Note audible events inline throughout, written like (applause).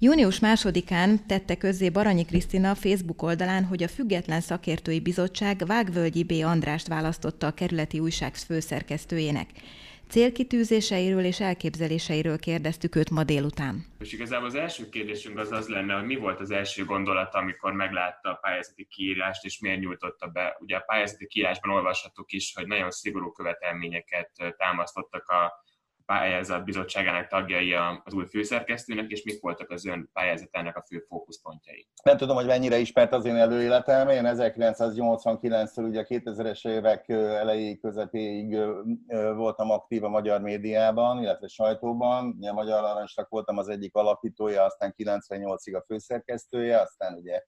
Június másodikán tette közzé Baranyi Krisztina Facebook oldalán, hogy a Független Szakértői Bizottság Vágvölgyi B. Andrást választotta a kerületi újság főszerkesztőjének. Célkitűzéseiről és elképzeléseiről kérdeztük őt ma délután. És igazából az első kérdésünk az az lenne, hogy mi volt az első gondolata, amikor meglátta a pályázati kiírást, és miért nyújtotta be. Ugye a pályázati kiírásban olvashattuk is, hogy nagyon szigorú követelményeket támasztottak a pályázat bizottságának tagjai az új főszerkesztőnek, és mik voltak az ön pályázatának a fő fókuszpontjai? Nem tudom, hogy mennyire ismert az én előéletem. Én 1989-től ugye 2000-es évek elejéig, közepéig voltam aktív a magyar médiában, illetve sajtóban. A Magyar Arancsnak voltam az egyik alapítója, aztán 98-ig a főszerkesztője, aztán ugye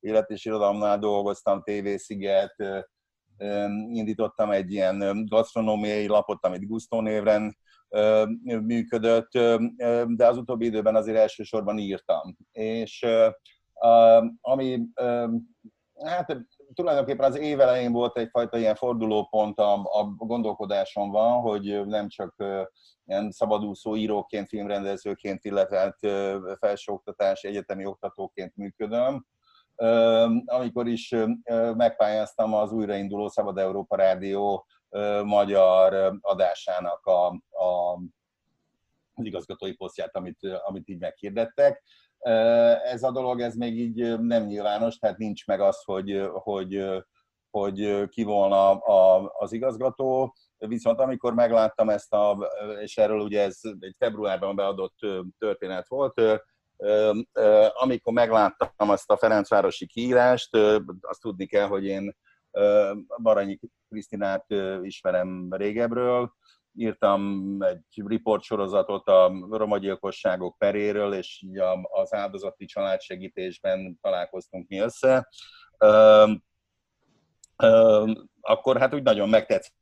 élet és irodalomnál dolgoztam, TV Sziget, indítottam egy ilyen gasztronómiai lapot, amit Gusto névren működött, de az utóbbi időben azért elsősorban írtam. És ami, hát tulajdonképpen az év elején volt egyfajta ilyen fordulópont a, a gondolkodásomban, hogy nem csak ilyen szabadúszó íróként, filmrendezőként, illetve hát felsőoktatási egyetemi oktatóként működöm, amikor is megpályáztam az újrainduló Szabad Európa Rádió magyar adásának a, a, az igazgatói posztját, amit, amit így meghirdettek. Ez a dolog, ez még így nem nyilvános, tehát nincs meg az, hogy, hogy, hogy ki volna az igazgató. Viszont amikor megláttam ezt, a, és erről ugye ez egy februárban beadott történet volt, amikor megláttam azt a Ferencvárosi kiírást, azt tudni kell, hogy én Baranyi Krisztinát ismerem régebről, írtam egy riport sorozatot a romagyilkosságok peréről, és az áldozati családsegítésben találkoztunk mi össze. Akkor hát úgy nagyon megtetszett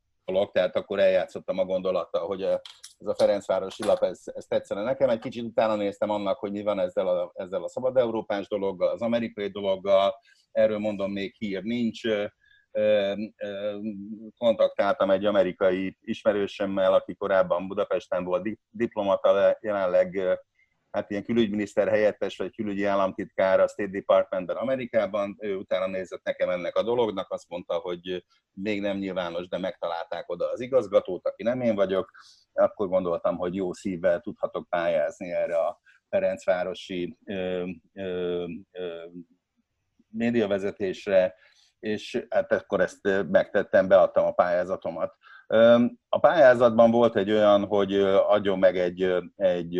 tehát akkor eljátszottam a gondolattal, hogy ez a Ferencvárosi lap, ez, ez tetszene nekem. Egy kicsit utána néztem annak, hogy mi van ezzel a, ezzel a szabad európás dologgal, az amerikai dologgal, erről mondom, még hír nincs kontaktáltam egy amerikai ismerősömmel, aki korábban Budapesten volt diplomata, jelenleg hát ilyen külügyminiszter helyettes, vagy külügyi államtitkár a State Departmentben Amerikában, ő utána nézett nekem ennek a dolognak, azt mondta, hogy még nem nyilvános, de megtalálták oda az igazgatót, aki nem én vagyok, akkor gondoltam, hogy jó szívvel tudhatok pályázni erre a Ferencvárosi ö, ö, ö, médiavezetésre, és hát akkor ezt megtettem, beadtam a pályázatomat. A pályázatban volt egy olyan, hogy adjon meg egy, egy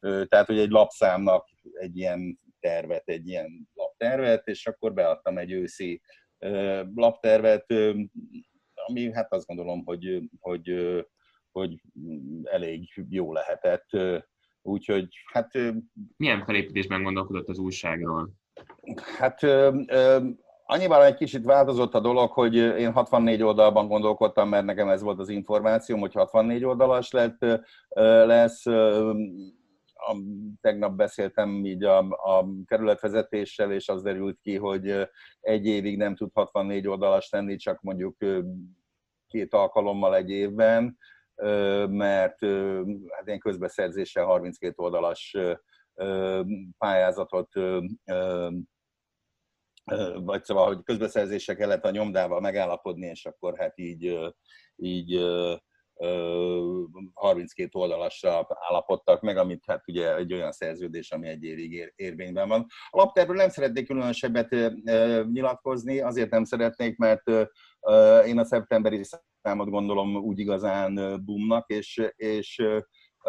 tehát hogy egy lapszámnak egy ilyen tervet, egy ilyen laptervet, és akkor beadtam egy őszi laptervet, ami hát azt gondolom, hogy, hogy, hogy elég jó lehetett. Úgyhogy hát... Milyen felépítésben gondolkodott az újságról? Hát annyiban egy kicsit változott a dolog, hogy én 64 oldalban gondolkodtam, mert nekem ez volt az információm, hogy 64 oldalas lett, lesz. Tegnap beszéltem így a, a kerületvezetéssel, és az derült ki, hogy egy évig nem tud 64 oldalas lenni, csak mondjuk két alkalommal egy évben, mert hát én közbeszerzéssel 32 oldalas pályázatot vagy szóval, hogy közbeszerzésre kellett a nyomdával megállapodni, és akkor hát így, így 32 oldalasra állapodtak meg, amit hát ugye egy olyan szerződés, ami egy évig érvényben van. A laptervről nem szeretnék különösebbet nyilatkozni, azért nem szeretnék, mert én a szeptemberi számot gondolom úgy igazán boomnak, és, és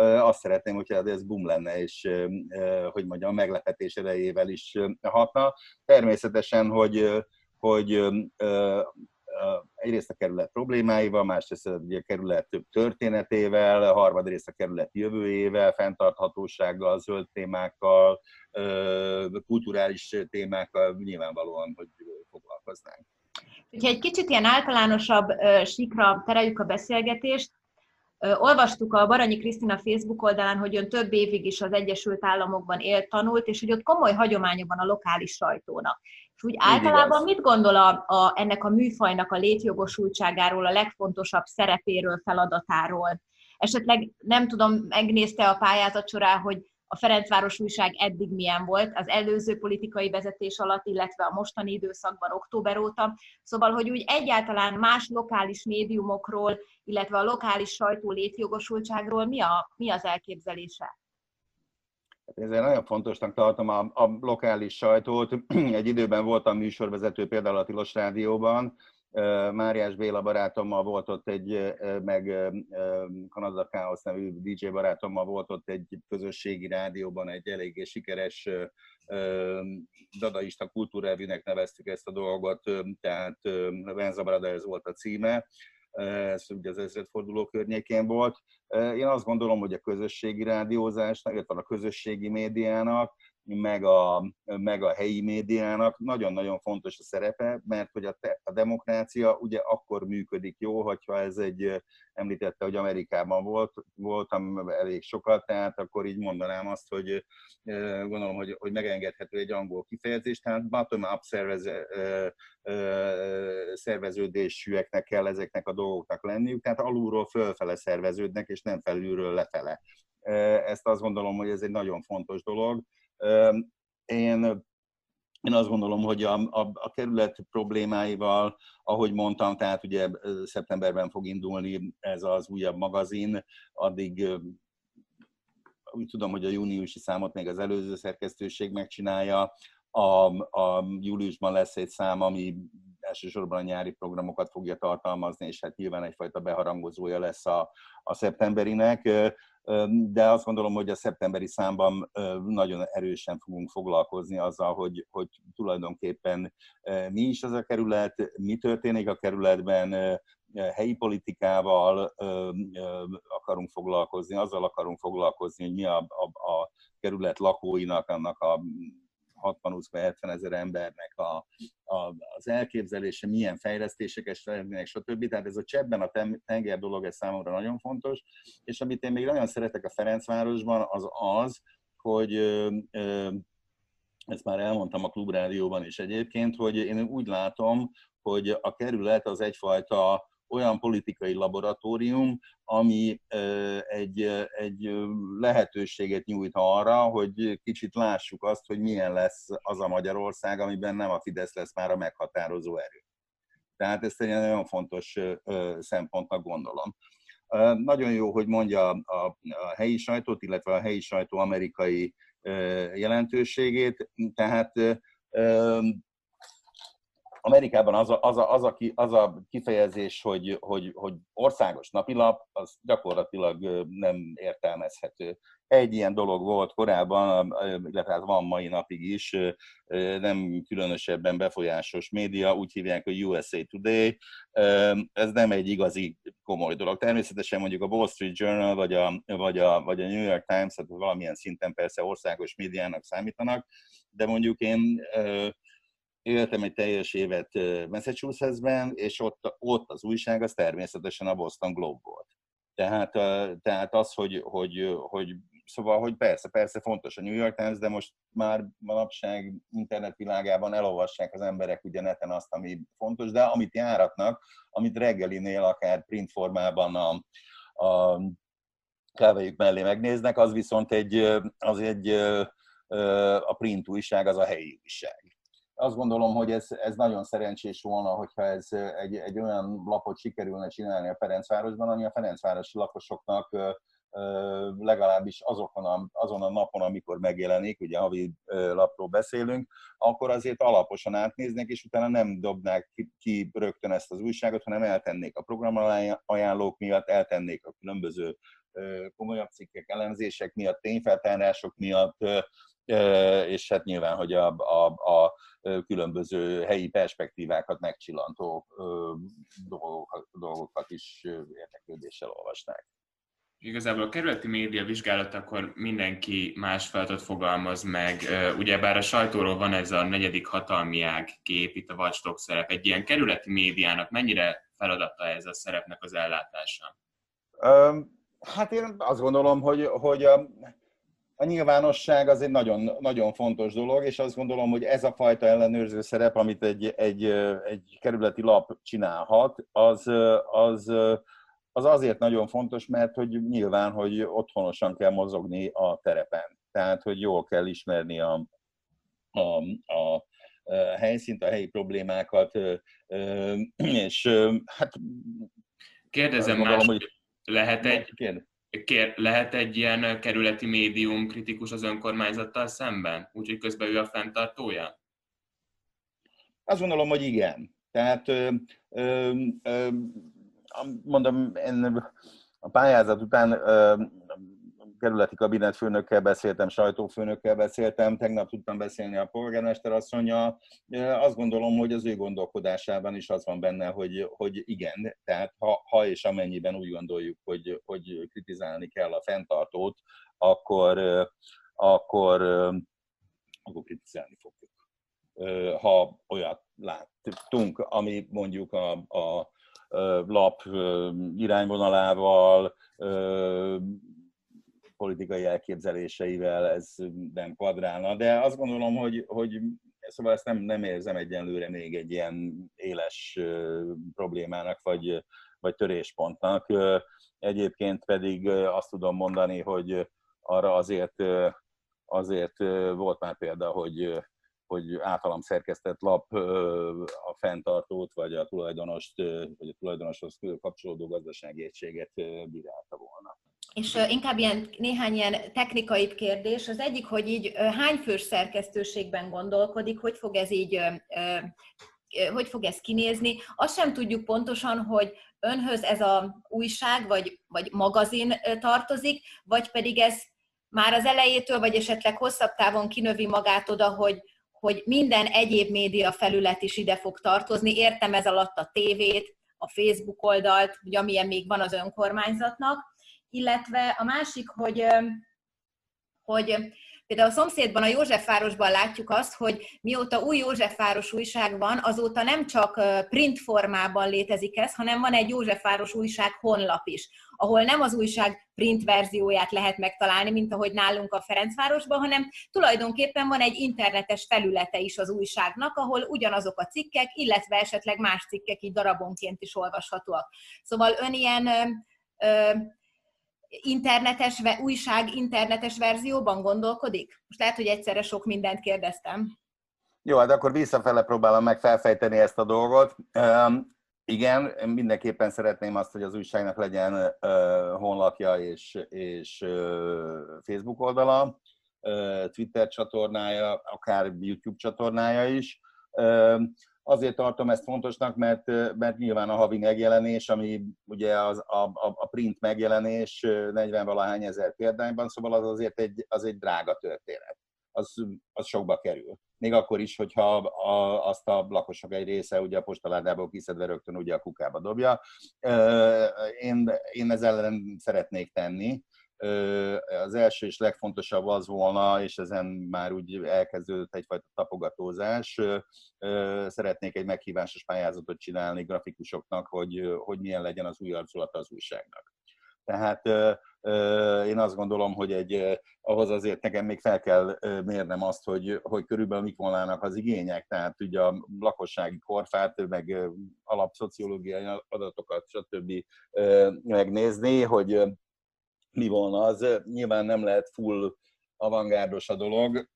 azt szeretném, hogyha ez boom lenne, és hogy mondjam, a meglepetés erejével is hatna. Természetesen, hogy, hogy egyrészt a kerület problémáival, másrészt ugye a kerület több történetével, harmadrészt a kerület jövőjével, fenntarthatósággal, zöld témákkal, kulturális témákkal nyilvánvalóan, hogy foglalkoznánk. Ha egy kicsit ilyen általánosabb sikra tereljük a beszélgetést, Olvastuk a Baranyi Krisztina Facebook oldalán, hogy ön több évig is az Egyesült Államokban élt, tanult, és hogy ott komoly hagyománya van a lokális sajtónak. És úgy általában mit gondol a, a, ennek a műfajnak a létjogosultságáról, a legfontosabb szerepéről, feladatáról? Esetleg nem tudom, megnézte a pályázat során, hogy a Ferencváros újság eddig milyen volt az előző politikai vezetés alatt, illetve a mostani időszakban, október óta. Szóval, hogy úgy egyáltalán más lokális médiumokról, illetve a lokális sajtó létjogosultságról mi, a, mi az elképzelése? Ezért nagyon fontosnak tartom a, a lokális sajtót. (clears throat) Egy időben voltam műsorvezető például a Tilos Rádióban, Máriás Béla barátommal volt ott egy, meg Kanada Chaos nevű DJ barátommal volt ott egy közösségi rádióban egy eléggé sikeres dadaista kultúrelvűnek neveztük ezt a dolgot, tehát Venza Brothers volt a címe, ez ugye az ezredforduló környékén volt. Én azt gondolom, hogy a közösségi rádiózásnak, illetve a közösségi médiának meg a, meg a helyi médiának. Nagyon-nagyon fontos a szerepe, mert hogy a, te, a demokrácia ugye akkor működik jó, hogyha ez egy, említette, hogy Amerikában volt, voltam elég sokat, tehát akkor így mondanám azt, hogy gondolom, hogy, hogy megengedhető egy angol kifejezés, tehát bottom-up szervez, szerveződésűeknek kell ezeknek a dolgoknak lenniük, tehát alulról fölfele szerveződnek, és nem felülről lefele. Ezt azt gondolom, hogy ez egy nagyon fontos dolog én én azt gondolom, hogy a, a, a kerület problémáival, ahogy mondtam, tehát ugye szeptemberben fog indulni ez az újabb magazin, addig úgy tudom, hogy a júniusi számot még az előző szerkesztőség megcsinálja, a, a júliusban lesz egy szám, ami elsősorban a nyári programokat fogja tartalmazni, és hát nyilván egyfajta beharangozója lesz a, a szeptemberinek. De azt gondolom, hogy a szeptemberi számban nagyon erősen fogunk foglalkozni azzal, hogy, hogy tulajdonképpen mi is az a kerület, mi történik a kerületben, helyi politikával akarunk foglalkozni, azzal akarunk foglalkozni, hogy mi a, a, a kerület lakóinak, annak a 60-70 ezer embernek a, a, az elképzelése, milyen fejlesztéseket szeretnének, stb. Tehát ez a csebben a tenger dolog, ez számomra nagyon fontos. És amit én még nagyon szeretek a Ferencvárosban, az az, hogy ezt már elmondtam a klubrádióban is egyébként, hogy én úgy látom, hogy a kerület az egyfajta olyan politikai laboratórium, ami egy, egy lehetőséget nyújt arra, hogy kicsit lássuk azt, hogy milyen lesz az a Magyarország, amiben nem a Fidesz lesz már a meghatározó erő. Tehát ezt egy nagyon fontos szempontnak gondolom. Nagyon jó, hogy mondja a, helyi sajtót, illetve a helyi sajtó amerikai jelentőségét. Tehát Amerikában az a, az a, az a, az a kifejezés, hogy, hogy, hogy országos napilap, az gyakorlatilag nem értelmezhető. Egy ilyen dolog volt korábban, illetve hát van mai napig is, nem különösebben befolyásos média, úgy hívják, hogy USA Today. Ez nem egy igazi komoly dolog. Természetesen mondjuk a Wall Street Journal vagy a, vagy a, vagy a New York Times, tehát valamilyen szinten persze országos médiának számítanak, de mondjuk én éltem egy teljes évet Massachusettsben, és ott, ott az újság az természetesen a Boston Globe volt. Tehát, tehát az, hogy, hogy, hogy szóval, hogy persze, persze fontos a New York Times, de most már manapság internetvilágában elolvassák az emberek ugye neten azt, ami fontos, de amit járatnak, amit reggelinél akár print formában a, a kávéjuk mellé megnéznek, az viszont egy, az egy a print újság, az a helyi újság azt gondolom, hogy ez, ez nagyon szerencsés volna, hogyha ez egy, egy olyan lapot sikerülne csinálni a Ferencvárosban, ami a Ferencvárosi lakosoknak legalábbis azokon a, azon a napon, amikor megjelenik, ugye havi lapról beszélünk, akkor azért alaposan átnéznek, és utána nem dobnák ki, rögtön ezt az újságot, hanem eltennék a programajánlók miatt, eltennék a különböző komolyabb cikkek, elemzések miatt, tényfeltárások miatt, és hát nyilván, hogy a, a, a különböző helyi perspektívákat megcsillantó dolgokat, dolgokat is érdeklődéssel olvasnák. Igazából a kerületi média vizsgálatakor mindenki más feladatot fogalmaz meg. Ugyebár a sajtóról van ez a negyedik hatalmi ág kép, itt a watchdog szerep. Egy ilyen kerületi médiának mennyire feladata ez a szerepnek az ellátása? Hát én azt gondolom, hogy, hogy a, a nyilvánosság az egy nagyon, nagyon fontos dolog, és azt gondolom, hogy ez a fajta ellenőrző szerep, amit egy, egy, egy kerületi lap csinálhat, az, az az azért nagyon fontos, mert hogy nyilván, hogy otthonosan kell mozogni a terepen. Tehát, hogy jól kell ismerni a, a, a helyszínt, a helyi problémákat, és hát... Kérdezem más, hogy lehet egy, kér, lehet egy ilyen kerületi médium kritikus az önkormányzattal szemben? Úgyhogy közben ő a fenntartója? Azt gondolom, hogy igen. Tehát ö, ö, ö, mondom, én a pályázat után ö, kerületi kabinetfőnökkel beszéltem, sajtófőnökkel beszéltem, tegnap tudtam beszélni a polgármester asszonya. Azt gondolom, hogy az ő gondolkodásában is az van benne, hogy, hogy igen, tehát ha, ha és amennyiben úgy gondoljuk, hogy, hogy kritizálni kell a fenntartót, akkor, akkor, akkor kritizálni fogjuk. Ha olyat láttunk, ami mondjuk a, a lap irányvonalával, politikai elképzeléseivel ez nem kvadrálna, de azt gondolom, hogy, hogy szóval ezt nem, nem érzem egyenlőre még egy ilyen éles problémának, vagy, vagy töréspontnak. Egyébként pedig azt tudom mondani, hogy arra azért, azért volt már példa, hogy hogy általam szerkesztett lap a fenntartót, vagy a tulajdonost, vagy a tulajdonoshoz kapcsolódó gazdasági egységet bírálta. És inkább ilyen, néhány ilyen technikai kérdés. Az egyik, hogy így hány fős szerkesztőségben gondolkodik, hogy fog ez így hogy fog ez kinézni. Azt sem tudjuk pontosan, hogy önhöz ez a újság vagy, vagy magazin tartozik, vagy pedig ez már az elejétől, vagy esetleg hosszabb távon kinövi magát oda, hogy, hogy minden egyéb média felület is ide fog tartozni. Értem ez alatt a tévét, a Facebook oldalt, vagy amilyen még van az önkormányzatnak. Illetve a másik, hogy, hogy Például a szomszédban, a Józsefvárosban látjuk azt, hogy mióta új Józsefváros újság van, azóta nem csak print formában létezik ez, hanem van egy Józsefváros újság honlap is, ahol nem az újság print verzióját lehet megtalálni, mint ahogy nálunk a Ferencvárosban, hanem tulajdonképpen van egy internetes felülete is az újságnak, ahol ugyanazok a cikkek, illetve esetleg más cikkek így darabonként is olvashatóak. Szóval ön ilyen ö, internetes, újság internetes verzióban gondolkodik? Most lehet, hogy egyszerre sok mindent kérdeztem. Jó, hát akkor visszafele próbálom meg felfejteni ezt a dolgot. Um, igen, mindenképpen szeretném azt, hogy az újságnak legyen uh, honlapja és, és uh, Facebook oldala, uh, Twitter csatornája, akár YouTube csatornája is. Uh, Azért tartom ezt fontosnak, mert, mert nyilván a havi megjelenés, ami ugye az, a, a, a print megjelenés 40-valahány ezer példányban, szóval az azért egy, az egy drága történet. Az, az sokba kerül. Még akkor is, hogyha a, azt a lakosok egy része ugye a postaládából kiszedve rögtön ugye a kukába dobja. Én, én ezzel ellen szeretnék tenni, az első és legfontosabb az volna, és ezen már úgy elkezdődött egyfajta tapogatózás, szeretnék egy meghívásos pályázatot csinálni grafikusoknak, hogy, hogy milyen legyen az új arculata az újságnak. Tehát én azt gondolom, hogy egy, ahhoz azért nekem még fel kell mérnem azt, hogy, hogy körülbelül mik volnának az igények, tehát ugye a lakossági korfát, meg alapszociológiai adatokat, stb. megnézni, hogy mi volna az. Nyilván nem lehet full avantgárdos a dolog,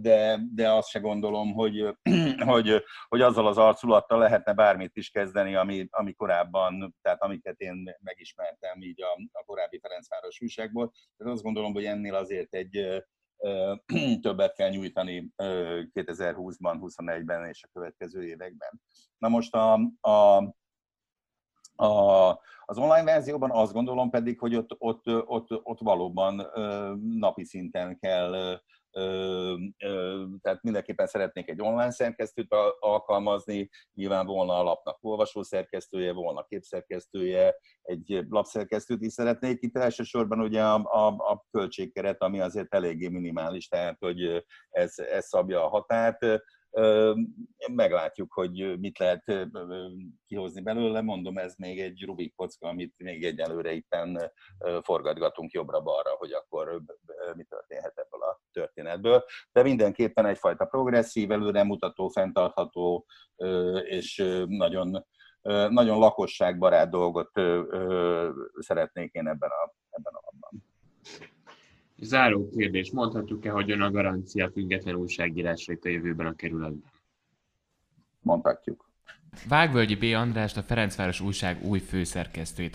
de, de azt se gondolom, hogy, (clears throat) hogy, hogy azzal az arculattal lehetne bármit is kezdeni, ami, ami korábban, tehát amiket én megismertem így a, a korábbi Ferencváros újságból. Tehát azt gondolom, hogy ennél azért egy (clears throat) többet kell nyújtani 2020-ban, 21-ben és a következő években. Na most a, a a, az online verzióban azt gondolom pedig, hogy ott, ott, ott, ott valóban napi szinten kell, tehát mindenképpen szeretnék egy online szerkesztőt alkalmazni, nyilván volna a lapnak olvasó szerkesztője, volna képszerkesztője, egy lapszerkesztőt is szeretnék. Itt elsősorban ugye a, a, a költségkeret, ami azért eléggé minimális, tehát hogy ez, ez szabja a határt Meglátjuk, hogy mit lehet kihozni belőle. Mondom, ez még egy Rubik kocka, amit még egyelőre itten forgatgatunk jobbra-balra, hogy akkor mi történhet ebből a történetből. De mindenképpen egyfajta progresszív, előre mutató, fenntartható és nagyon nagyon lakosságbarát dolgot szeretnék én ebben a, ebben a labban. Záró kérdés. Mondhatjuk-e, hogy ön a garancia független újságírásra itt a jövőben a kerületben? Mondhatjuk. Vágvölgyi B. Andrást a Ferencváros újság új főszerkesztőjét